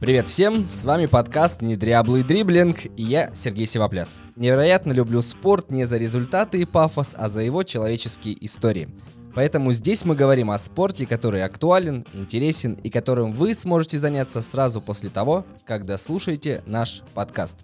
Привет всем, с вами подкаст «Недряблый дриблинг» и я, Сергей Сивопляс. Невероятно люблю спорт не за результаты и пафос, а за его человеческие истории. Поэтому здесь мы говорим о спорте, который актуален, интересен и которым вы сможете заняться сразу после того, когда слушаете наш подкаст.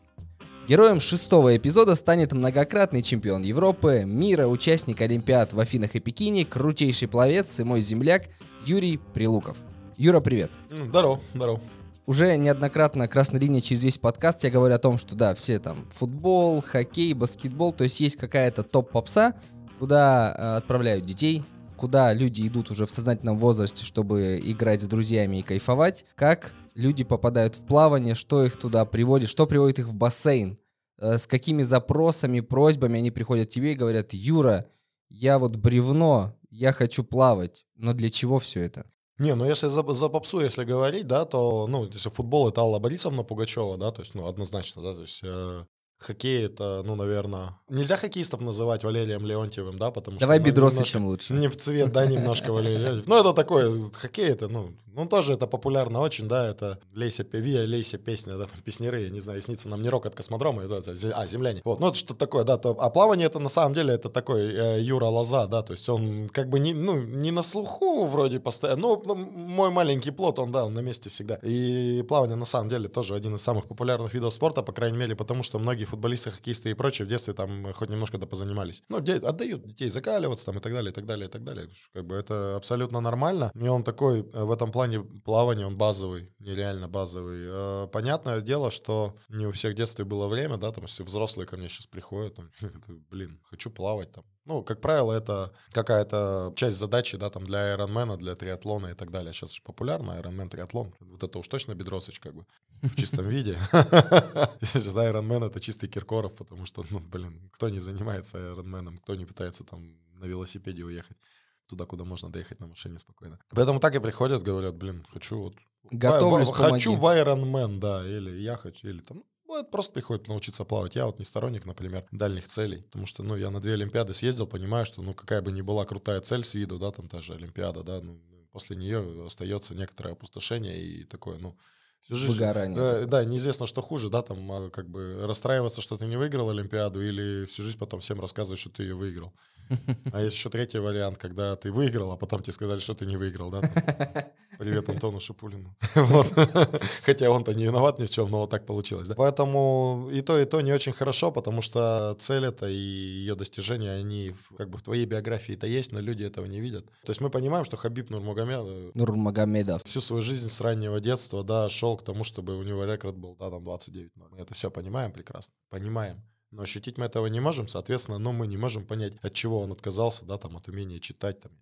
Героем шестого эпизода станет многократный чемпион Европы, мира, участник Олимпиад в Афинах и Пекине, крутейший пловец и мой земляк Юрий Прилуков. Юра, привет. Здорово, здорово уже неоднократно красной линии через весь подкаст я говорю о том, что да, все там футбол, хоккей, баскетбол, то есть есть какая-то топ-попса, куда э, отправляют детей, куда люди идут уже в сознательном возрасте, чтобы играть с друзьями и кайфовать, как люди попадают в плавание, что их туда приводит, что приводит их в бассейн, э, с какими запросами, просьбами они приходят к тебе и говорят, Юра, я вот бревно, я хочу плавать, но для чего все это? Не, ну если за, за попсу, если говорить, да, то, ну, если футбол это Алла Борисовна Пугачева, да, то есть, ну, однозначно, да, то есть э, Хоккей это, ну, наверное... Нельзя хоккеистов называть Валерием Леонтьевым, да, потому Давай что... Давай Бедросычем лучше. Не в цвет, да, немножко Валерий Леонтьев. Ну, это такое, хоккей это, ну, ну, тоже это популярно очень, да, это Лейся Вия, Лейся песня, да, там, песнеры, я не знаю, снится нам не рок от космодрома, это, а, земляне. Вот, ну, это что-то такое, да, то, а плавание это на самом деле это такой э, Юра Лоза, да, то есть он как бы не, ну, не на слуху вроде постоянно, ну, ну, мой маленький плод, он, да, он на месте всегда. И плавание на самом деле тоже один из самых популярных видов спорта, по крайней мере, потому что многие футболисты, хоккеисты и прочее в детстве там хоть немножко-то позанимались. Ну, отдают детей закаливаться там и так далее, и так далее, и так далее. Как бы это абсолютно нормально. И он такой э, в этом плане плавания, он базовый, нереально базовый. Э, понятное дело, что не у всех в детстве было время, да, там, если взрослые ко мне сейчас приходят, там, блин, хочу плавать там, ну, как правило, это какая-то часть задачи, да, там для айронмена, для триатлона и так далее. Сейчас же популярно айронмен, триатлон. Вот это уж точно бедросыч как бы в чистом виде. Сейчас айронмен — это чистый Киркоров, потому что, ну, блин, кто не занимается айронменом, кто не пытается там на велосипеде уехать туда, куда можно доехать на машине спокойно. Поэтому так и приходят, говорят, блин, хочу вот... Готовлюсь, Хочу в Ironman, да, или я хочу, или там, это просто приходит научиться плавать. Я вот не сторонник, например, дальних целей, потому что, ну, я на две Олимпиады съездил, понимаю, что, ну, какая бы ни была крутая цель с виду, да, там та же Олимпиада, да, ну, после нее остается некоторое опустошение и такое, ну, всю жизнь... Выгорание. Э, да, неизвестно, что хуже, да, там, а, как бы расстраиваться, что ты не выиграл Олимпиаду, или всю жизнь потом всем рассказывать, что ты ее выиграл. А есть еще третий вариант, когда ты выиграл, а потом тебе сказали, что ты не выиграл, да? Привет Антону Шипулину. вот. Хотя он-то не виноват ни в чем, но вот так получилось. Да? Поэтому и то, и то не очень хорошо, потому что цель это и ее достижения, они как бы в твоей биографии-то есть, но люди этого не видят. То есть мы понимаем, что Хабиб Нурмагомедов, Нурмагомедов всю свою жизнь с раннего детства, да, шел к тому, чтобы у него рекорд был, да, там 29. Мы это все понимаем прекрасно, понимаем. Но ощутить мы этого не можем, соответственно, но мы не можем понять, от чего он отказался, да, там, от умения читать, там,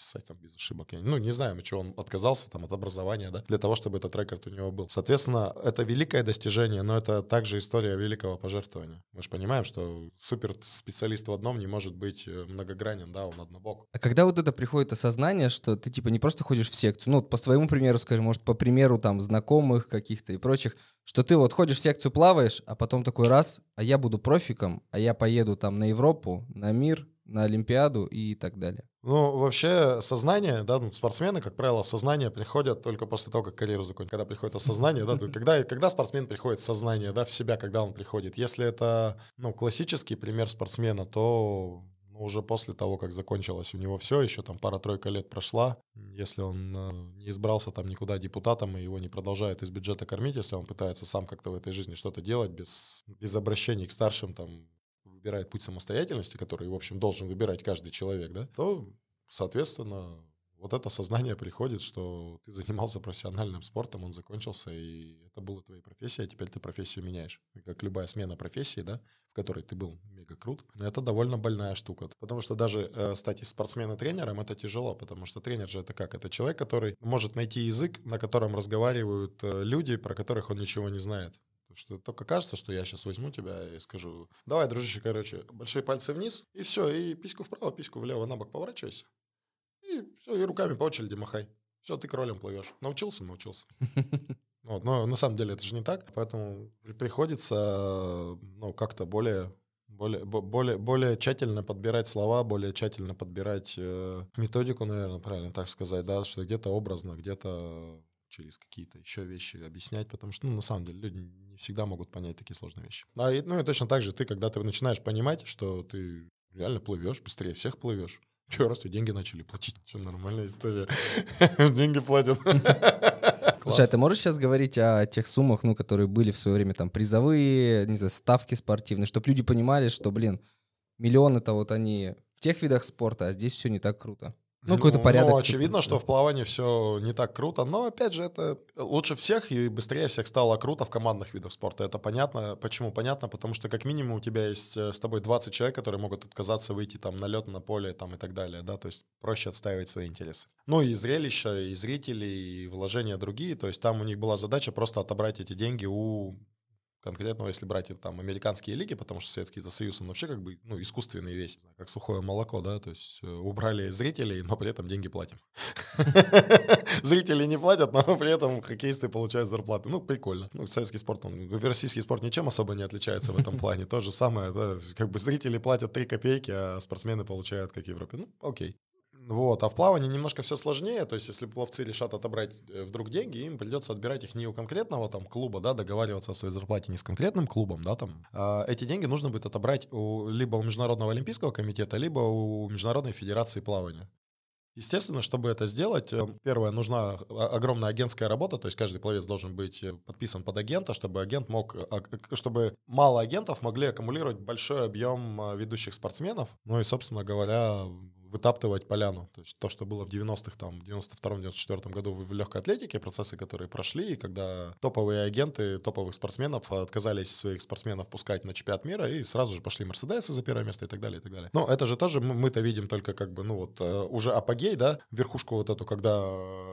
писать там без ошибок. Я, ну, не знаю, от чего он отказался там от образования, да, для того, чтобы этот рекорд у него был. Соответственно, это великое достижение, но это также история великого пожертвования. Мы же понимаем, что супер специалист в одном не может быть э, многогранен, да, он однобок. А когда вот это приходит осознание, что ты типа не просто ходишь в секцию, ну, по своему примеру, скажем, может, по примеру там знакомых каких-то и прочих, что ты вот ходишь в секцию, плаваешь, а потом такой раз, а я буду профиком, а я поеду там на Европу, на мир, на Олимпиаду и так далее. Ну, вообще, сознание, да, ну, спортсмены, как правило, в сознание приходят только после того, как карьеру закончат. Когда приходит осознание, да, когда, когда спортсмен приходит в сознание, да, в себя, когда он приходит. Если это, ну, классический пример спортсмена, то уже после того, как закончилось у него все, еще там пара-тройка лет прошла, если он э, не избрался там никуда депутатом, и его не продолжают из бюджета кормить, если он пытается сам как-то в этой жизни что-то делать без, без обращений к старшим там выбирает путь самостоятельности, который, в общем, должен выбирать каждый человек, да, то, соответственно, вот это сознание приходит, что ты занимался профессиональным спортом, он закончился, и это была твоя профессия, а теперь ты профессию меняешь. Как любая смена профессии, да, в которой ты был мега крут, это довольно больная штука. Потому что даже э, стать спортсменом-тренером это тяжело, потому что тренер же это как? Это человек, который может найти язык, на котором разговаривают э, люди, про которых он ничего не знает. Что только кажется, что я сейчас возьму тебя и скажу, давай, дружище, короче, большие пальцы вниз, и все, и письку вправо, письку влево, на бок поворачивайся. И все, и руками по очереди махай. Все, ты кролем плывешь. Научился? Научился. Вот, но на самом деле это же не так, поэтому приходится ну, как-то более более, более, более тщательно подбирать слова, более тщательно подбирать э, методику, наверное, правильно так сказать, да, что где-то образно, где-то через какие-то еще вещи объяснять, потому что, ну, на самом деле, люди не всегда могут понять такие сложные вещи. А, и, ну и точно так же ты, когда ты начинаешь понимать, что ты реально плывешь, быстрее всех плывешь, Че, раз тебе деньги начали платить? Че, нормальная история. Деньги платят. Слушай, а ты можешь сейчас говорить о тех суммах, ну, которые были в свое время там призовые, не знаю, ставки спортивные, чтобы люди понимали, что, блин, миллионы-то вот они в тех видах спорта, а здесь все не так круто. Ну, какой-то ну, порядок. Ну, очевидно, что в плавании все не так круто, но, опять же, это лучше всех и быстрее всех стало круто в командных видах спорта. Это понятно. Почему? Понятно, потому что как минимум у тебя есть э, с тобой 20 человек, которые могут отказаться выйти там на лед, на поле там и так далее, да, то есть проще отстаивать свои интересы. Ну и зрелища, и зрители, и вложения другие, то есть там у них была задача просто отобрать эти деньги у конкретно, если брать там американские лиги, потому что Советский Союз, он вообще как бы, ну, искусственный весь, как сухое молоко, да, то есть э, убрали зрителей, но при этом деньги платим. Зрители не платят, но при этом хоккеисты получают зарплаты. Ну, прикольно. Ну, советский спорт, он, российский спорт ничем особо не отличается в этом плане. То же самое, да, как бы зрители платят 3 копейки, а спортсмены получают, как в Европе. Ну, окей. Вот, а в плавании немножко все сложнее, то есть если пловцы решат отобрать э, вдруг деньги, им придется отбирать их не у конкретного там клуба, да, договариваться о своей зарплате не с конкретным клубом, да, там. А эти деньги нужно будет отобрать у, либо у Международного олимпийского комитета, либо у Международной федерации плавания. Естественно, чтобы это сделать, э, первое, нужна огромная агентская работа, то есть каждый пловец должен быть э, подписан под агента, чтобы агент мог, чтобы мало агентов могли аккумулировать большой объем ведущих спортсменов, ну и, собственно говоря, вытаптывать поляну. То есть то, что было в 90-х, там, 92-94 году в легкой атлетике, процессы, которые прошли, и когда топовые агенты топовых спортсменов отказались своих спортсменов пускать на чемпионат мира, и сразу же пошли Мерседесы за первое место и так далее, и так далее. Но это же тоже мы-то видим только как бы, ну вот, э, уже апогей, да, верхушку вот эту, когда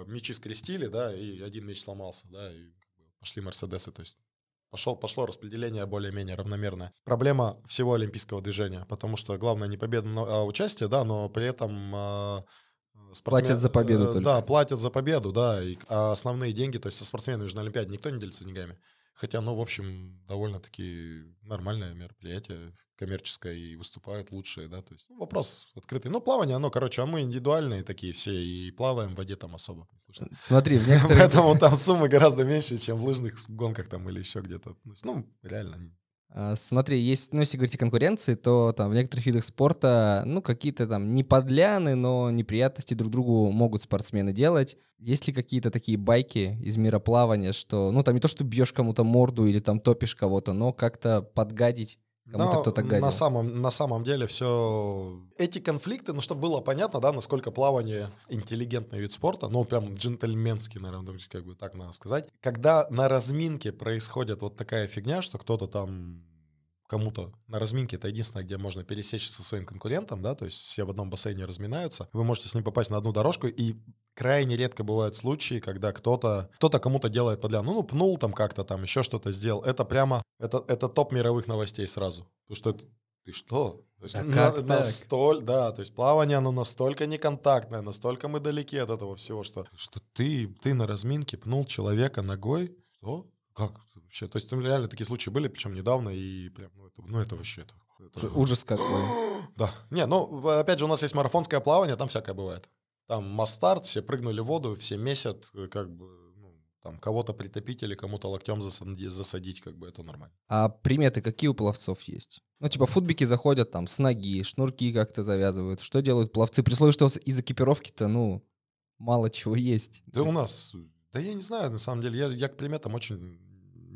мечи скрестили, да, и один меч сломался, да, и пошли Мерседесы, то есть Пошел, пошло распределение более-менее равномерное. Проблема всего олимпийского движения, потому что главное не победа, а участие, да, но при этом э, спортсмен... Платят за победу э, только. Да, платят за победу, да, и а основные деньги, то есть со спортсменами же на Олимпиаде никто не делится деньгами. Хотя, ну, в общем, довольно-таки нормальное мероприятие коммерческое и выступают лучшие, да, то есть ну, вопрос открытый. Ну, плавание, оно, короче, а мы индивидуальные такие все, и плаваем в воде там особо. Смотри, в некоторых... Поэтому там суммы гораздо меньше, чем в лыжных гонках там или еще где-то. Ну, реально, Смотри, есть, ну, если говорить о конкуренции, то там в некоторых видах спорта, ну, какие-то там не подляны, но неприятности друг другу могут спортсмены делать. Есть ли какие-то такие байки из мира плавания, что, ну, там не то, что бьешь кому-то морду или там топишь кого-то, но как-то подгадить Кому-то кто-то гадил. На самом, на самом деле все... Эти конфликты, ну, чтобы было понятно, да, насколько плавание интеллигентный вид спорта, ну, прям джентльменский, наверное, как бы так надо сказать. Когда на разминке происходит вот такая фигня, что кто-то там кому-то на разминке это единственное, где можно пересечься со своим конкурентом, да, то есть все в одном бассейне разминаются, вы можете с ним попасть на одну дорожку, и крайне редко бывают случаи, когда кто-то кто-то кому-то делает подляну, ну, пнул там как-то там, еще что-то сделал. Это прямо, это, это топ мировых новостей сразу. Потому что это, ты что? То есть, а на, как настоль, да, то есть плавание, оно настолько неконтактное, настолько мы далеки от этого всего, что, что ты, ты на разминке пнул человека ногой, что? Как вообще? То есть там реально такие случаи были, причем недавно, и прям, ну это, ну, это вообще... Это, это... Ужас какой. Да. Не, ну, опять же, у нас есть марафонское плавание, там всякое бывает. Там мастарт, все прыгнули в воду, все месят, э, как бы, ну, там кого-то притопить или кому-то локтем засадить, засадить, как бы это нормально. А приметы какие у пловцов есть? Ну, типа футбики заходят там с ноги, шнурки как-то завязывают. Что делают пловцы? При условии, что из экипировки-то, ну, мало чего есть. Да у нас, да я не знаю, на самом деле, я, я к приметам очень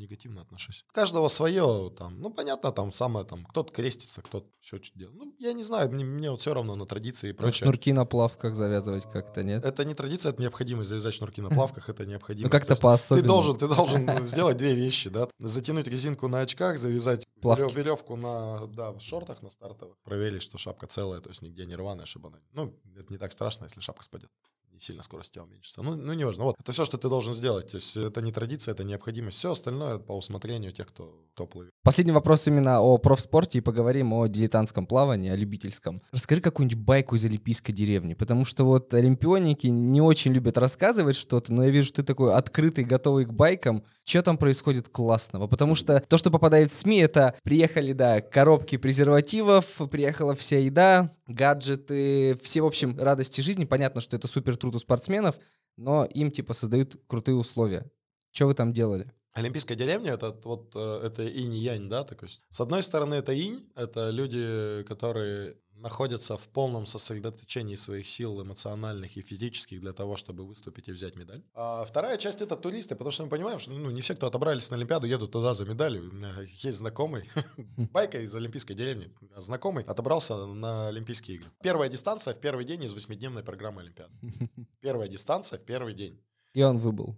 негативно отношусь. У каждого свое, там, ну, понятно, там самое, там, кто-то крестится, кто-то еще что-то делает. Ну, я не знаю, мне, мне вот все равно на традиции и прочее. шнурки на плавках завязывать как-то, нет? Это не традиция, это необходимость. Завязать шнурки на плавках, это необходимо. Ну, как-то по Ты должен, ты должен сделать две вещи, да. Затянуть резинку на очках, завязать Плавки. веревку на, да, в шортах на стартовых. Проверить, что шапка целая, то есть нигде не рваная, чтобы она... Ну, это не так страшно, если шапка спадет сильно скорость у тебя уменьшится. Ну, ну, не важно. Вот, это все, что ты должен сделать. То есть это не традиция, это необходимость. Все остальное по усмотрению тех, кто, кто. Последний вопрос именно о профспорте и поговорим о дилетантском плавании, о любительском. Расскажи какую-нибудь байку из олимпийской деревни, потому что вот олимпионики не очень любят рассказывать что-то, но я вижу, что ты такой открытый, готовый к байкам. Что там происходит классного? Потому что то, что попадает в СМИ, это приехали, да, коробки презервативов, приехала вся еда, гаджеты, все, в общем, радости жизни. Понятно, что это супер труд у спортсменов, но им типа создают крутые условия. Что вы там делали? Олимпийская деревня это вот э, это инь янь, да, такой. С одной стороны это инь, это люди, которые находятся в полном сосредоточении своих сил эмоциональных и физических для того, чтобы выступить и взять медаль. А вторая часть это туристы, потому что мы понимаем, что ну, не все, кто отобрались на Олимпиаду, едут туда за медалью. У меня есть знакомый, байка из Олимпийской деревни, знакомый отобрался на Олимпийские игры. Первая дистанция в первый день из восьмидневной программы Олимпиады. Первая дистанция в первый день. И он выбыл.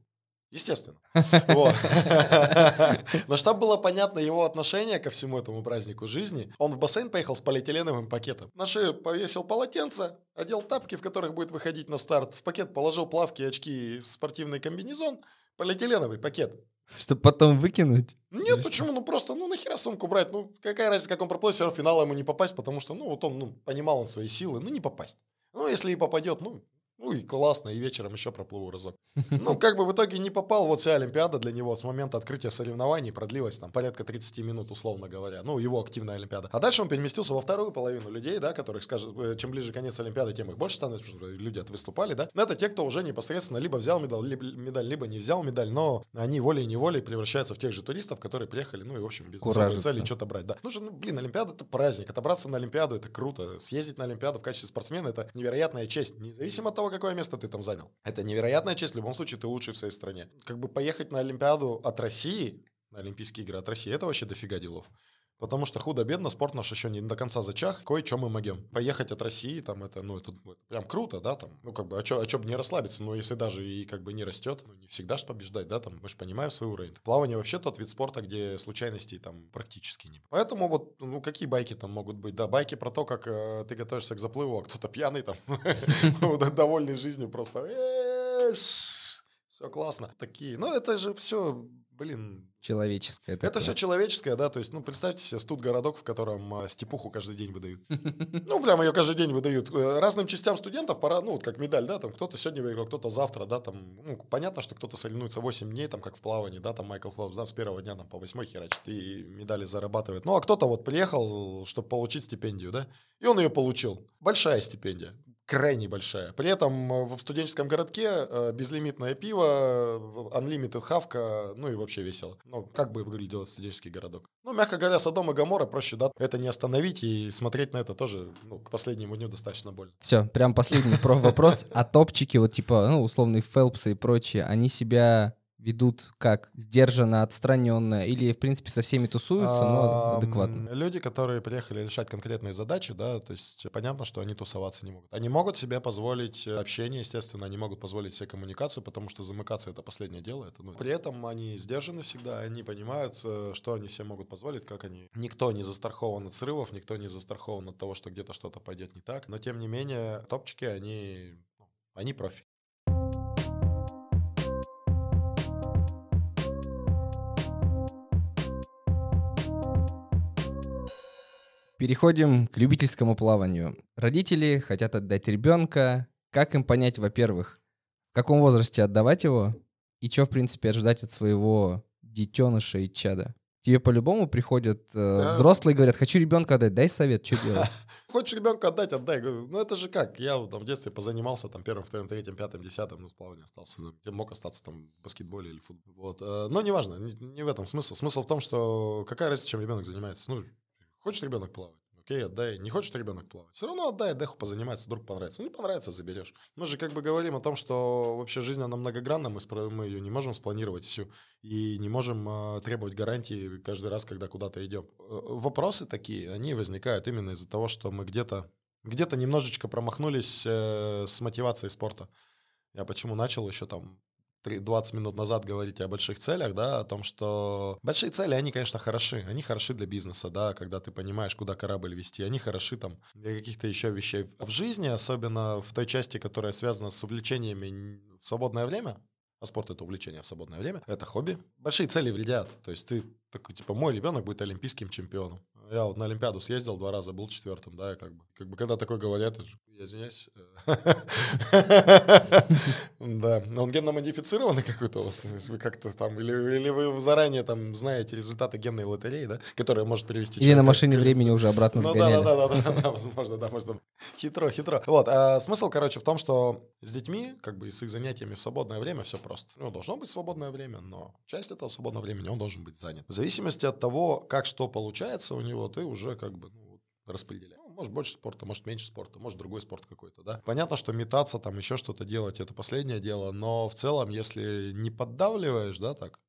Естественно. Но чтобы было понятно его отношение ко всему этому празднику жизни, он в бассейн поехал с полиэтиленовым пакетом. На шею повесил полотенце, одел тапки, в которых будет выходить на старт, в пакет положил плавки, очки, спортивный комбинезон, полиэтиленовый пакет. Чтобы потом выкинуть? Нет, почему? Ну просто, ну нахера сумку брать? Ну какая разница, как он проплывет, все равно в финал ему не попасть, потому что, ну вот он, ну, понимал он свои силы, ну не попасть. Ну если и попадет, ну ну и классно, и вечером еще проплыву разок. Ну, как бы в итоге не попал, вот вся Олимпиада для него с момента открытия соревнований продлилась там порядка 30 минут, условно говоря. Ну, его активная Олимпиада. А дальше он переместился во вторую половину людей, да, которых, скажем, э, чем ближе конец Олимпиады, тем их больше становится, потому что люди выступали, да. Но это те, кто уже непосредственно либо взял медаль, либо, медаль, либо не взял медаль, но они волей-неволей превращаются в тех же туристов, которые приехали, ну и, в общем, без цели что-то брать, да. Ну, же, ну, блин, Олимпиада — это праздник, отобраться на Олимпиаду — это круто, съездить на Олимпиаду в качестве спортсмена — это невероятная честь, независимо от того, какое место ты там занял. Это невероятная честь, в любом случае ты лучший в своей стране. Как бы поехать на Олимпиаду от России, на Олимпийские игры от России, это вообще дофига делов. Потому что худо-бедно спорт наш еще не до конца зачах, кое-что мы могем. Поехать от России, там, это, ну, это, прям круто, да, там, ну, как бы, а что а чё бы не расслабиться, но если даже и как бы не растет, ну, не всегда же побеждать, да, там, мы же понимаем свой уровень. Плавание вообще тот вид спорта, где случайностей там практически не. Поэтому вот, ну, какие байки там могут быть, да, байки про то, как э, ты готовишься к заплыву, а кто-то пьяный там, довольный жизнью просто, все классно. Такие, ну, это же все, блин, человеческое. Это все человеческое, да, то есть, ну, представьте себе студ городок, в котором а, степуху каждый день выдают. Ну, прям ее каждый день выдают. Э, разным частям студентов пора, ну, вот как медаль, да, там кто-то сегодня выиграл, кто-то завтра, да, там, ну, понятно, что кто-то соревнуется 8 дней, там, как в плавании, да, там Майкл Флопс, да, с первого дня там по восьмой херачит и медали зарабатывает. Ну, а кто-то вот приехал, чтобы получить стипендию, да, и он ее получил. Большая стипендия крайне большая. При этом э, в студенческом городке э, безлимитное пиво, unlimited хавка, ну и вообще весело. Ну, как бы выглядел студенческий городок. Ну, мягко говоря, Содом и Гамора проще, да, это не остановить и смотреть на это тоже, ну, к последнему дню достаточно больно. Все, прям последний про вопрос. А топчики, вот типа, ну, условные Фелпсы и прочие, они себя ведут как? Сдержанно, отстраненно? Или, в принципе, со всеми тусуются, но адекватно? Люди, которые приехали решать конкретные задачи, да, то есть понятно, что они тусоваться не могут. Они могут себе позволить общение, естественно, они могут позволить себе коммуникацию, потому что замыкаться — это последнее дело. Это, ну, при этом они сдержаны всегда, они понимают, э, что они себе могут позволить, как они... Никто не застрахован от срывов, никто не застрахован от того, что где-то что-то пойдет не так, но, тем не менее, топчики, они, ну, они профи. Переходим к любительскому плаванию. Родители хотят отдать ребенка. Как им понять, во-первых, в каком возрасте отдавать его и что, в принципе, ожидать от своего детеныша и чада? Тебе по-любому приходят э, да. взрослые и говорят, хочу ребенка отдать, дай совет, что делать? Хочешь ребенка отдать, отдай. Ну это же как, я там в детстве позанимался там первым, вторым, третьим, пятым, десятым, ну с плаванием остался. Я мог остаться там в баскетболе или футболе. Вот. Э, но неважно, не, не в этом смысл. Смысл в том, что какая разница, чем ребенок занимается. Ну, Хочешь ребенок плавать? Окей, отдай. Не хочет ребенок плавать? Все равно отдай, деху позаниматься, вдруг понравится. Ну, не понравится, заберешь. Мы же как бы говорим о том, что вообще жизнь, она многогранна, мы, мы ее не можем спланировать всю. И не можем э, требовать гарантии каждый раз, когда куда-то идем. Э, вопросы такие, они возникают именно из-за того, что мы где-то где-то немножечко промахнулись э, с мотивацией спорта. Я почему начал еще там 20 минут назад говорите о больших целях, да, о том, что большие цели, они, конечно, хороши, они хороши для бизнеса, да, когда ты понимаешь, куда корабль вести, они хороши там для каких-то еще вещей в жизни, особенно в той части, которая связана с увлечениями в свободное время, а спорт это увлечение в свободное время, это хобби. Большие цели вредят, то есть ты такой, типа, мой ребенок будет олимпийским чемпионом. Я вот на Олимпиаду съездил два раза, был четвертым, да, как бы, как бы когда такое говорят, Я извиняюсь. Да. Он генно-модифицированный какой-то у вас? Вы как-то там... Или, вы заранее там знаете результаты генной лотереи, да? Которая может привести... Или на машине времени уже обратно ну, сгоняли. Да, да, да, да, да, возможно, да, можно. Хитро, хитро. Вот, а смысл, короче, в том, что с детьми, как бы, с их занятиями в свободное время все просто. Ну, должно быть свободное время, но часть этого свободного времени он должен быть занят. В зависимости от того, как что получается у него, ты уже как бы ну, распределяешь. Может больше спорта, может меньше спорта, может другой спорт какой-то, да. Понятно, что метаться, там еще что-то делать, это последнее дело, но в целом, если не поддавливаешь, да, так,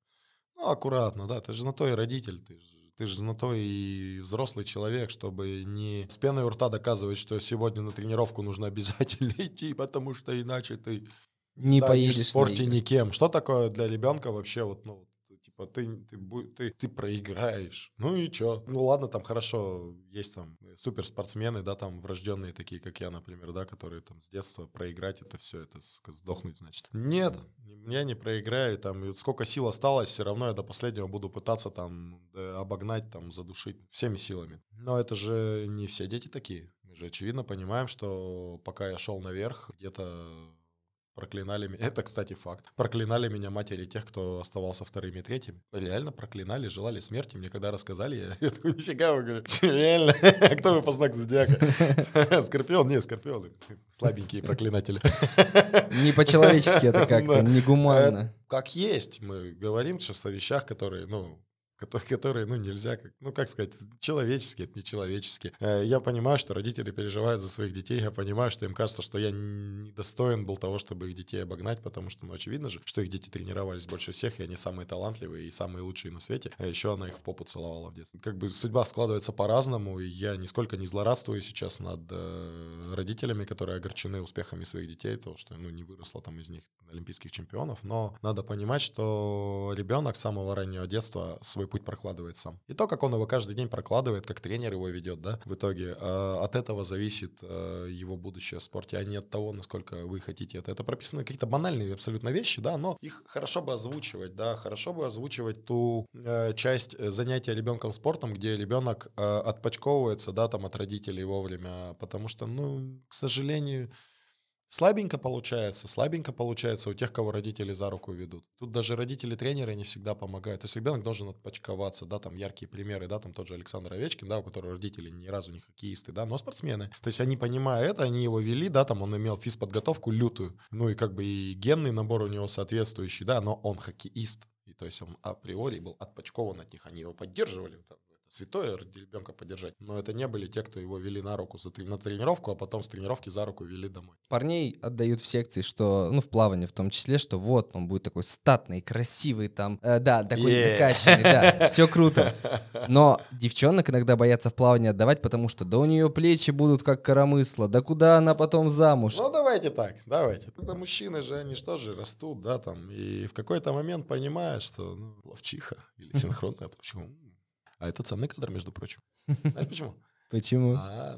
ну, аккуратно, да, ты же на то и родитель, ты же ты же на то и взрослый человек, чтобы не с пеной у рта доказывать, что сегодня на тренировку нужно обязательно идти, потому что иначе ты не поедешь в спорте никем. Что такое для ребенка вообще вот, ну, типа ты, ты, ты, ты проиграешь. Ну и чё? Ну ладно, там хорошо, есть там суперспортсмены, да, там врожденные такие, как я, например, да, которые там с детства проиграть это все, это сдохнуть, значит. Нет, я не проиграю, там, сколько сил осталось, все равно я до последнего буду пытаться там обогнать, там, задушить всеми силами. Но это же не все дети такие. Мы же очевидно понимаем, что пока я шел наверх, где-то Проклинали меня. Это, кстати, факт. Проклинали меня матери тех, кто оставался вторым и третьим. Реально проклинали, желали смерти. Мне когда рассказали, я, я такой, нифига, вы говорю, реально? Кто вы по знаку зодиака? Скорпион? Не, скорпионы. Слабенькие проклинатели. Не по-человечески это как-то, не гуманно. Как есть. Мы говорим сейчас о вещах, которые, ну, которые, ну, нельзя, как, ну, как сказать, человеческие, это нечеловеческие. Э, я понимаю, что родители переживают за своих детей, я понимаю, что им кажется, что я недостоин был того, чтобы их детей обогнать, потому что, ну, очевидно же, что их дети тренировались больше всех, и они самые талантливые и самые лучшие на свете, а еще она их в попу целовала в детстве. Как бы судьба складывается по-разному, и я нисколько не злорадствую сейчас над э, родителями, которые огорчены успехами своих детей, то, что, ну, не выросло там из них олимпийских чемпионов, но надо понимать, что ребенок с самого раннего детства свой путь прокладывает сам. И то, как он его каждый день прокладывает, как тренер его ведет, да, в итоге э, от этого зависит э, его будущее в спорте, а не от того, насколько вы хотите это. Это прописаны какие-то банальные абсолютно вещи, да, но их хорошо бы озвучивать, да, хорошо бы озвучивать ту э, часть занятия ребенком спортом, где ребенок э, отпочковывается, да, там от родителей вовремя, потому что, ну, к сожалению, Слабенько получается, слабенько получается у тех, кого родители за руку ведут. Тут даже родители-тренеры не всегда помогают. То есть ребенок должен отпочковаться, да, там яркие примеры, да, там тот же Александр Овечкин, да, у которого родители ни разу не хоккеисты, да, но спортсмены. То есть они, понимая это, они его вели, да, там он имел физподготовку лютую, ну и как бы и генный набор у него соответствующий, да, но он хоккеист. И то есть он априори был отпочкован от них, они его поддерживали, там, святое ребенка поддержать. Но это не были те, кто его вели на руку за, на тренировку, а потом с тренировки за руку вели домой. Парней отдают в секции, что, ну, в плавании в том числе, что вот он будет такой статный, красивый там, э, да, такой yeah. накачанный, да, все круто. Но девчонок иногда боятся в плавании отдавать, потому что да у нее плечи будут как коромысло, да куда она потом замуж? Ну, давайте так, давайте. Это мужчины же, они что же растут, да, там, и в какой-то момент понимают, что, ну, ловчиха или синхронная, почему? А это ценный кадр, между прочим. Знаешь почему? Почему? А,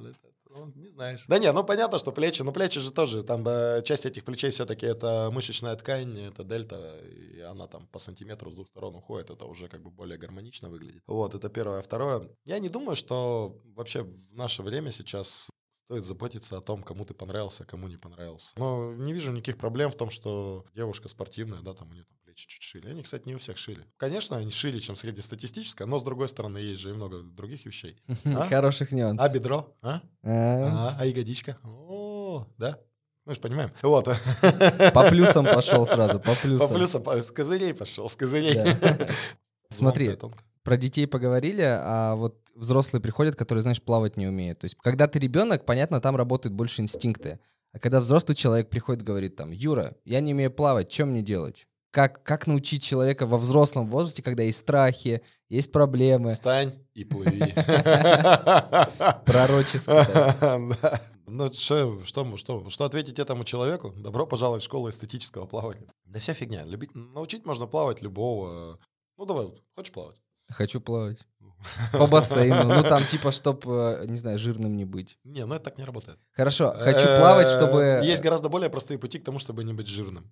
ну, не знаешь. Да нет, ну понятно, что плечи, но плечи же тоже, там э, часть этих плечей все-таки это мышечная ткань, это дельта, и она там по сантиметру с двух сторон уходит, это уже как бы более гармонично выглядит. Вот, это первое. Второе, я не думаю, что вообще в наше время сейчас стоит заботиться о том, кому ты понравился, а кому не понравился. Но не вижу никаких проблем в том, что девушка спортивная, да, там у нее там чуть-чуть шили. Они, кстати, не у всех шили. Конечно, они шире, чем среднестатистическая, но, с другой стороны, есть же и много других вещей. А? Хороших нюансов. А бедро? А? А, а ягодичка? О, да? Мы же понимаем. Вот. По плюсам пошел сразу, по плюсам. По плюсам, с козырей пошел, с козырей. Смотри, про детей поговорили, а вот взрослые приходят, которые, знаешь, плавать не умеют. То есть, когда ты ребенок, понятно, там работают больше инстинкты. А когда взрослый человек приходит, говорит там, Юра, я не умею плавать, что мне делать? как, как научить человека во взрослом возрасте, когда есть страхи, есть проблемы. Встань и плыви. Пророчески. Ну, что, что, что, что ответить этому человеку? Добро пожаловать в школу эстетического плавания. Да вся фигня. Любить, научить можно плавать любого. Ну, давай, хочешь плавать? Хочу плавать. По бассейну. Ну, там типа, чтоб, э, не знаю, жирным не быть. Не, ну это так не работает. Хорошо, хочу плавать, чтобы... Есть гораздо более простые пути к тому, чтобы не быть жирным.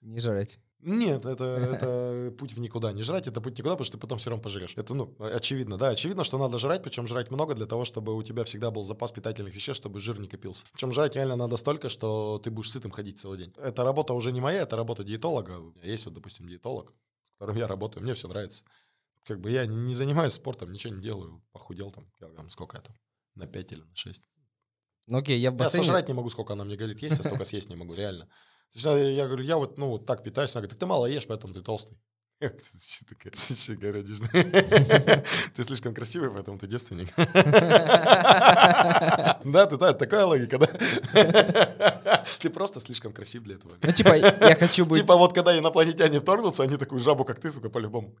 Не жрать. Нет, это, это путь в никуда. Не жрать, это путь никуда, потому что ты потом все равно пожрешь. Это, ну, очевидно, да. Очевидно, что надо жрать, причем жрать много для того, чтобы у тебя всегда был запас питательных веществ, чтобы жир не копился. Причем жрать реально надо столько, что ты будешь сытым ходить целый день. Эта работа уже не моя, это работа диетолога. Есть вот, допустим, диетолог, с которым я работаю, мне все нравится. Как бы я не занимаюсь спортом, ничего не делаю. Похудел там, килограмм, сколько это? На 5 или на 6. Ну окей, я в бассейне... Я сожрать не могу, сколько она мне говорит. Есть, я столько съесть не могу, реально. Есть я, я говорю, я вот, ну, вот так питаюсь. Она говорит, ты мало ешь, поэтому ты толстый. Ты слишком красивый, поэтому ты девственник. Да, ты такая логика, да? Ты просто слишком красив для этого. Ну, типа, я хочу быть... Типа, вот когда инопланетяне вторгнутся, они такую жабу, как ты, сука, по-любому.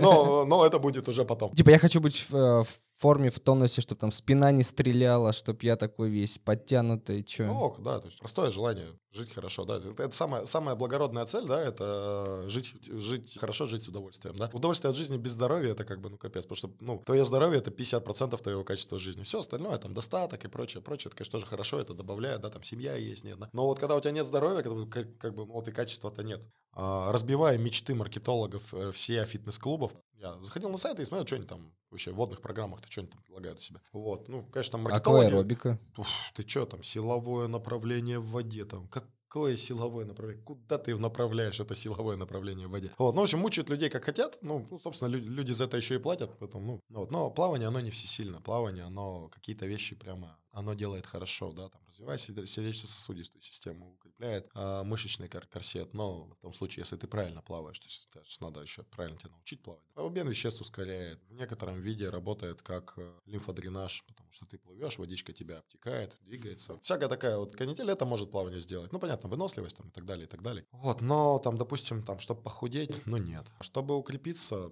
Но, но это будет уже потом. Типа, я хочу быть в, э, в форме, в тонусе, чтобы там спина не стреляла, чтобы я такой весь подтянутый, чё. Ну, ок, да, то есть простое желание жить хорошо, да. Это, это самая, самая благородная цель, да, это жить, жить хорошо, жить с удовольствием, да. Удовольствие от жизни без здоровья это как бы, ну, капец, потому что, ну, твое здоровье это 50% твоего качества жизни. Все остальное, там, достаток и прочее, прочее, это, конечно, тоже хорошо, это добавляет, да, там, семья есть, нет, да. Но вот когда у тебя нет здоровья, как, как бы, вот и качества-то нет. А, разбивая мечты маркетологов э, все фитнес-клубов, я заходил на сайт и смотрел, что они там вообще в водных программах-то что они там предлагают у себя. Вот, ну, конечно, там маркетологи... Акваэробика. Уф, ты что там, силовое направление в воде там, как какое силовое направление? Куда ты направляешь это силовое направление в воде? Вот, ну, в общем, мучают людей как хотят. Ну, ну собственно, люди, люди за это еще и платят. Поэтому, ну, вот. Но плавание, оно не всесильно. Плавание, оно какие-то вещи прямо, оно делает хорошо, да, там, развивает сердечно-сосудистую систему, укрепляет а, мышечный кор- корсет. Но в том случае, если ты правильно плаваешь, то есть надо еще правильно тебя научить плавать. А обмен веществ ускоряет. В некотором виде работает как э, лимфодренаж, потому что ты плывешь, водичка тебя обтекает, двигается. Всякая такая вот канитель, это может плавание сделать. Ну, понятно, выносливость там и так далее, и так далее. Вот, но там, допустим, там, чтобы похудеть, ну нет. Чтобы укрепиться,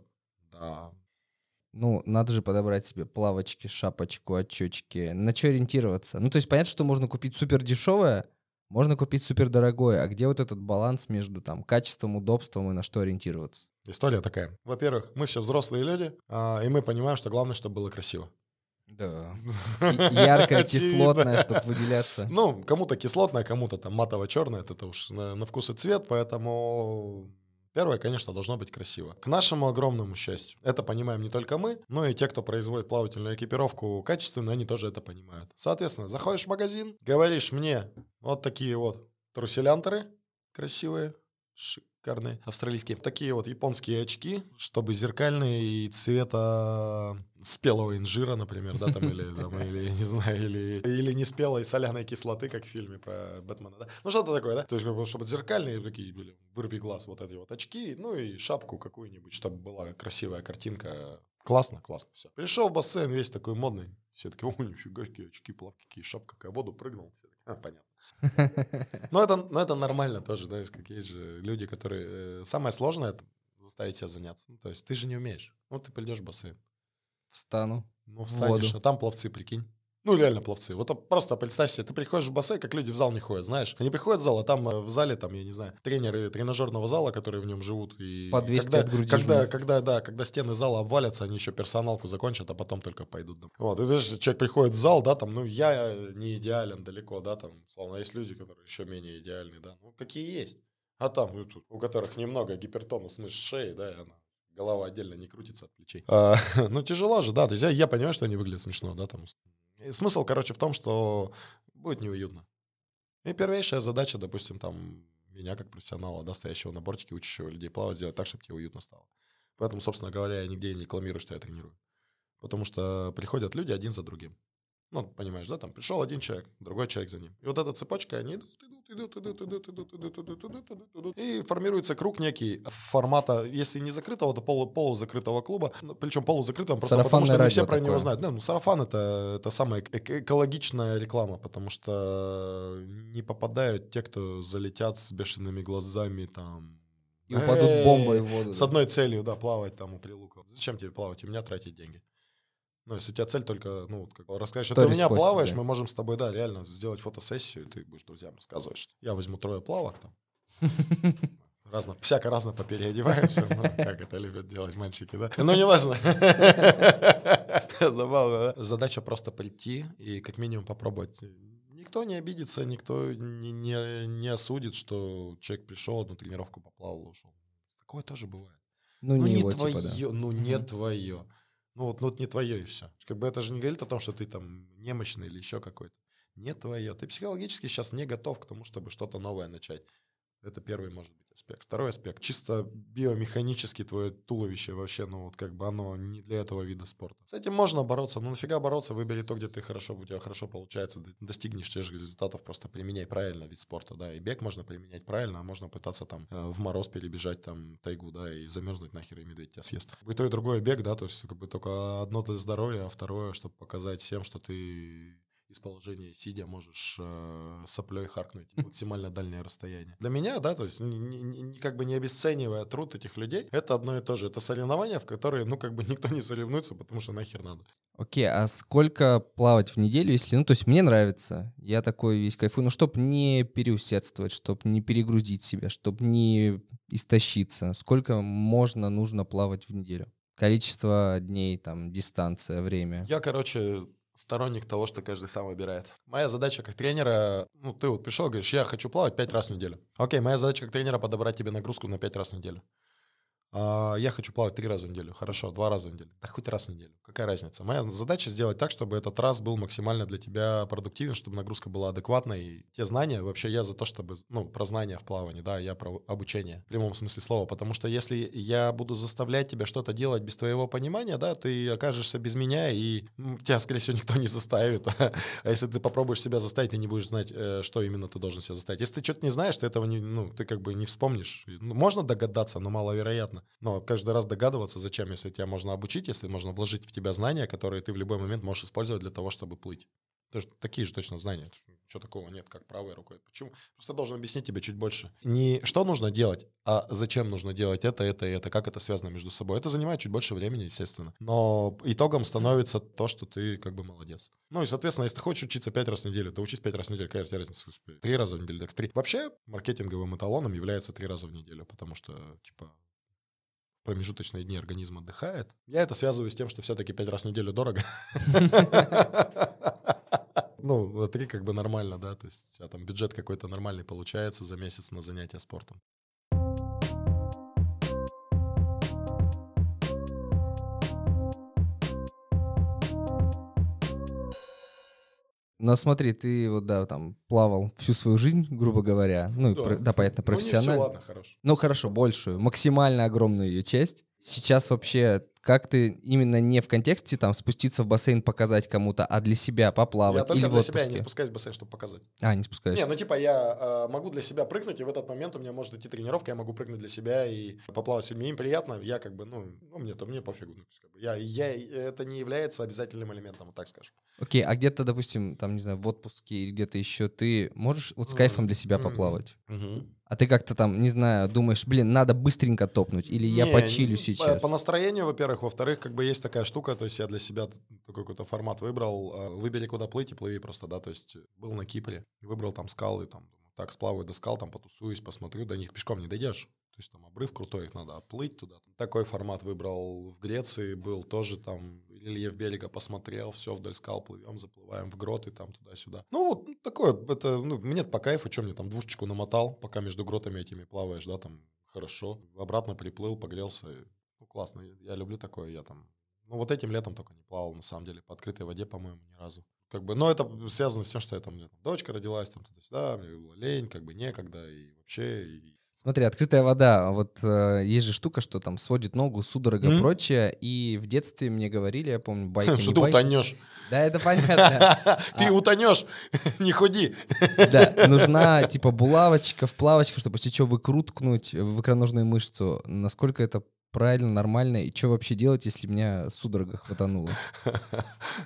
да. Ну, надо же подобрать себе плавочки, шапочку, очечки. На что ориентироваться? Ну, то есть понятно, что можно купить супер дешевое, можно купить супер дорогое. А где вот этот баланс между там качеством, удобством и на что ориентироваться? История такая. Во-первых, мы все взрослые люди, а, и мы понимаем, что главное, чтобы было красиво. Да. Яркое, кислотное, чтобы выделяться. Ну, кому-то кислотное, кому-то там матово-черное, это уж на, на вкус и цвет, поэтому Первое, конечно, должно быть красиво. К нашему огромному счастью. Это понимаем не только мы, но и те, кто производит плавательную экипировку качественно, они тоже это понимают. Соответственно, заходишь в магазин, говоришь мне вот такие вот труселянтеры красивые, шикарные, австралийские. Такие вот японские очки, чтобы зеркальные и цвета спелого инжира, например, да, там, или, там, или, не знаю, или, или не спелой соляной кислоты, как в фильме про Бэтмена, да. Ну, что-то такое, да. То есть, чтобы зеркальные такие были, вырви глаз, вот эти вот очки, ну и шапку какую-нибудь, чтобы была красивая картинка. Классно, классно, все. Пришел в бассейн весь такой модный. Все таки о, нифига, какие очки, плавки, какие шапка, какая воду прыгнул. Все таки, а, понятно. Но это, но это нормально тоже, знаешь, как есть же люди, которые... Э, самое сложное — это заставить себя заняться. Ну, то есть ты же не умеешь. Ну, ты придешь в бассейн. Встану. Ну, встанешь, а там пловцы, прикинь. Ну, реально пловцы. Вот просто представь себе, ты приходишь в бассейн, как люди в зал не ходят, знаешь. Они приходят в зал, а там э, в зале, там, я не знаю, тренеры тренажерного зала, которые в нем живут. И По 200 когда, от груди когда, жмут. когда, да, когда стены зала обвалятся, они еще персоналку закончат, а потом только пойдут. домой. Вот, и видишь, человек приходит в зал, да, там, ну, я не идеален далеко, да, там, словно есть люди, которые еще менее идеальны, да. Ну, какие есть. А там, ну, у которых немного гипертонус мышц шеи, да, и она голова отдельно не крутится от плечей. А, ну, тяжело же, да. То есть я, я понимаю, что они выглядят смешно, да, там. И смысл, короче, в том, что будет неуютно. И первейшая задача, допустим, там, меня как профессионала, да, на бортике, учащего людей плавать, сделать так, чтобы тебе уютно стало. Поэтому, собственно говоря, я нигде не рекламирую, что я тренирую. Потому что приходят люди один за другим. Ну, понимаешь, да, там пришел один человек, другой человек за ним. И вот эта цепочка, они идут, и формируется круг некий формата, если не закрытого, то полу полузакрытого клуба. Причем полузакрытого просто Сарафанное потому, что не все про такое. него знают. Да, ну, сарафан это, это самая эк экологичная реклама, потому что не попадают те, кто залетят с бешеными глазами там и упадут бомбы в воду. «Э, с одной целью, да, плавать там у прилуков. Зачем тебе плавать? У меня тратить деньги. Ну, если у тебя цель только, ну, вот, как рассказать, что ты у меня плаваешь, мы можем с тобой, да, реально сделать фотосессию, и ты будешь друзьям рассказывать, что я возьму трое плавок там. Разно, всяко разно попереодеваешься, ну, как это любят делать мальчики, да? Но неважно. Забавно, да? Задача просто прийти и как минимум попробовать Никто не обидится, никто не, не, не осудит, что человек пришел, одну тренировку поплавал, ушел. Такое тоже бывает. Ну, Ну, не, не, его, твое, типа, да. ну не Мгм. твое. Ну вот, ну вот не твое и все. Как бы это же не говорит о том, что ты там немощный или еще какой-то. Не твое. Ты психологически сейчас не готов к тому, чтобы что-то новое начать. Это первый, может быть, аспект. Второй аспект. Чисто биомеханически твое туловище вообще, ну вот как бы оно не для этого вида спорта. С этим можно бороться, но нафига бороться? Выбери то, где ты хорошо, у тебя хорошо получается, достигнешь тех же результатов, просто применяй правильно вид спорта, да. И бег можно применять правильно, а можно пытаться там э, в мороз перебежать там тайгу, да, и замерзнуть нахер, и медведь тебя съест. И то, и другое бег, да, то есть как бы только одно для здоровья, а второе, чтобы показать всем, что ты из положения сидя можешь э, соплей харкнуть максимально дальнее расстояние. Для меня, да, то есть ни- ни- как бы не обесценивая труд этих людей, это одно и то же. Это соревнования, в которые, ну, как бы никто не соревнуется, потому что нахер надо. Окей, а сколько плавать в неделю, если... Ну, то есть мне нравится, я такой весь кайфую, но чтобы не переусердствовать, чтобы не перегрузить себя, чтобы не истощиться. Сколько можно, нужно плавать в неделю? Количество дней, там, дистанция, время. Я, короче, сторонник того, что каждый сам выбирает. Моя задача как тренера, ну, ты вот пришел, говоришь, я хочу плавать пять раз в неделю. Окей, моя задача как тренера подобрать тебе нагрузку на пять раз в неделю. А, я хочу плавать три раза в неделю. Хорошо, два раза в неделю. Да хоть раз в неделю. Какая разница? Моя задача сделать так, чтобы этот раз был максимально для тебя продуктивен, чтобы нагрузка была адекватной. И те знания, вообще я за то, чтобы, ну, про знания в плавании, да, я про обучение в прямом смысле слова. Потому что если я буду заставлять тебя что-то делать без твоего понимания, да, ты окажешься без меня, и тебя, скорее всего, никто не заставит. А если ты попробуешь себя заставить, ты не будешь знать, э, что именно ты должен себя заставить. Если ты что-то не знаешь, ты этого не, ну, ты как бы не вспомнишь. Ну, можно догадаться, но маловероятно. Но каждый раз догадываться, зачем, если тебя можно обучить, если можно вложить в тебя знания, которые ты в любой момент можешь использовать для того, чтобы плыть. То есть такие же точно знания. Ничего такого нет, как правой рукой. Почему? Просто должен объяснить тебе чуть больше. Не что нужно делать, а зачем нужно делать это, это и это, как это связано между собой. Это занимает чуть больше времени, естественно. Но итогом становится то, что ты как бы молодец. Ну и, соответственно, если ты хочешь учиться пять раз в неделю, то учись пять раз в неделю. Какая разница? Три раза в неделю, так три. Вообще, маркетинговым эталоном является три раза в неделю, потому что, типа, промежуточные дни организм отдыхает. Я это связываю с тем, что все-таки пять раз в неделю дорого. Ну, три как бы нормально, да, то есть тебя там бюджет какой-то нормальный получается за месяц на занятия спортом. Но смотри, ты вот, да, там, плавал всю свою жизнь, грубо говоря. Ну, Да. про- да, понятно, Ну, не все, профессионально. ладно, хорошо. Ну хорошо, большую, максимально огромную ее часть. Сейчас вообще, как ты именно не в контексте там спуститься в бассейн, показать кому-то, а для себя поплавать Я или только в для себя не отпуске? спускаюсь в бассейн, чтобы показать. А, не спускаешься. Не, ну типа я э, могу для себя прыгнуть, и в этот момент у меня может идти тренировка, я могу прыгнуть для себя и поплавать с людьми. Им приятно, я как бы, ну, ну мне то мне пофигу. ну, как бы я, я, это не является обязательным элементом, вот так скажем. Окей, а где-то, допустим, там, не знаю, в отпуске или где-то еще ты можешь вот с кайфом для себя поплавать? А ты как-то там, не знаю, думаешь, блин, надо быстренько топнуть, или я Не, почилю не, сейчас? По, настроению, во-первых. Во-вторых, как бы есть такая штука, то есть я для себя такой какой-то формат выбрал. э, Выбери, куда плыть, и плыви просто, да. То есть был на Кипре, выбрал там скалы, там, так, сплаваю до скал, там потусуюсь, посмотрю, до них пешком не дойдешь. То есть там обрыв крутой, их надо оплыть туда. Такой формат выбрал в Греции, был тоже там рельеф берега посмотрел, все вдоль скал плывем, заплываем в гроты там туда-сюда. Ну вот ну, такое, это, ну, мне по кайфу, что мне там двушечку намотал, пока между гротами этими плаваешь, да, там хорошо. Обратно приплыл, погрелся, и, ну классно, я, я люблю такое, я там, ну вот этим летом только не плавал, на самом деле, по открытой воде, по-моему, ни разу. Как бы, но это связано с тем, что я там, у меня там дочка родилась, там туда-сюда, мне было лень, как бы некогда, и вообще, и Смотри, открытая вода. Вот э, есть же штука, что там сводит ногу, судорога, Мгм. прочее. И в детстве мне говорили, я помню, байки, что ты байки. утонешь. Да, это понятно. Ты А. утонешь, не ходи. Да, нужна типа булавочка, вплавочка, чтобы если что выкруткнуть в икроножную мышцу. Насколько это правильно, нормально, и что вообще делать, если меня судорога хватанула?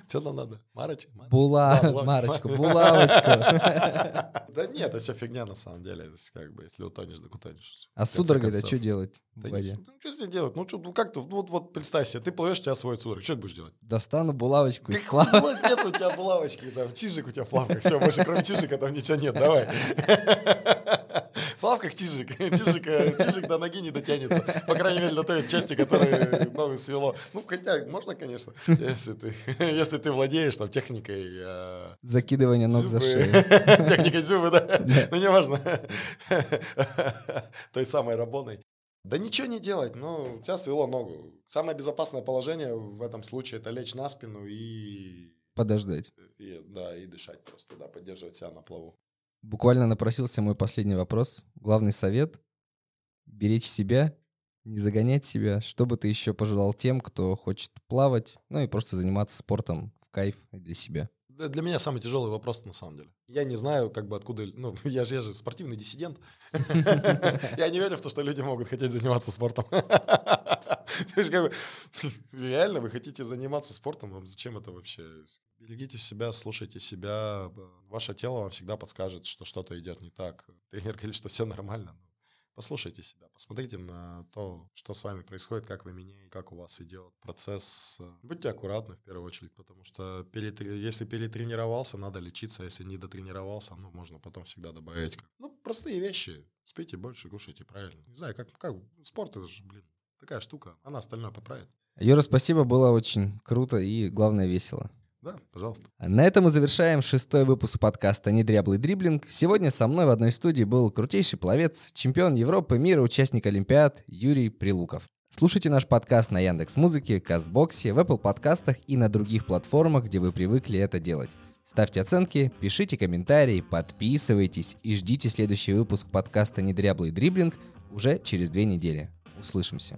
Что там надо? Марочка? Була... Да, булавочка. Да нет, это все фигня на самом деле. Как бы, если утонешь, так утонешь. А В с конце судорогой-то концов. что делать Да ну что с ней делать? Ну что, ну как ты, ну, вот, вот представь себе, ты плывешь, тебя свой судорог, что ты будешь делать? Достану булавочку и Как сплав- вот нет у тебя булавочки, там чижик у тебя в плавках, все, больше кроме чижика там ничего нет, давай. В плавках тижик. Тижик, э, тижик до ноги не дотянется. По крайней мере, до той части, которая ногу свело. Ну, хотя, можно, конечно, если ты, если ты владеешь там техникой... Э, Закидывание ног за шею. Техникой зубы, да? Ну, неважно. Той самой рабоной. Да ничего не делать, ну, у тебя свело ногу. Самое безопасное положение в этом случае это лечь на спину и... Подождать. И, да, и дышать просто, да, поддерживать себя на плаву. Буквально напросился мой последний вопрос. Главный совет — беречь себя, не загонять себя. Что бы ты еще пожелал тем, кто хочет плавать, ну и просто заниматься спортом в кайф для себя? Для меня самый тяжелый вопрос, на самом деле. Я не знаю, как бы откуда... Ну, я же, я же спортивный диссидент. Я не верю в то, что люди могут хотеть заниматься спортом. Реально, вы хотите заниматься спортом, вам зачем это вообще? Берегите себя, слушайте себя. Ваше тело вам всегда подскажет, что что-то идет не так. Тренер говорит, что все нормально. Послушайте себя, посмотрите на то, что с вами происходит, как вы меняете, как у вас идет процесс. Будьте аккуратны в первую очередь, потому что перед, если перетренировался, надо лечиться, если не дотренировался, ну, можно потом всегда добавить. Ну, простые вещи. Спите больше, кушайте правильно. Не знаю, как, как спорт это же, блин, такая штука, она остальное поправит. Юра, спасибо, было очень круто и, главное, весело. Да, пожалуйста. На этом мы завершаем шестой выпуск подкаста «Недряблый дриблинг». Сегодня со мной в одной студии был крутейший пловец, чемпион Европы, мира, участник Олимпиад Юрий Прилуков. Слушайте наш подкаст на Яндекс Музыке, Кастбоксе, в Apple подкастах и на других платформах, где вы привыкли это делать. Ставьте оценки, пишите комментарии, подписывайтесь и ждите следующий выпуск подкаста «Недряблый дриблинг» уже через две недели. Услышимся.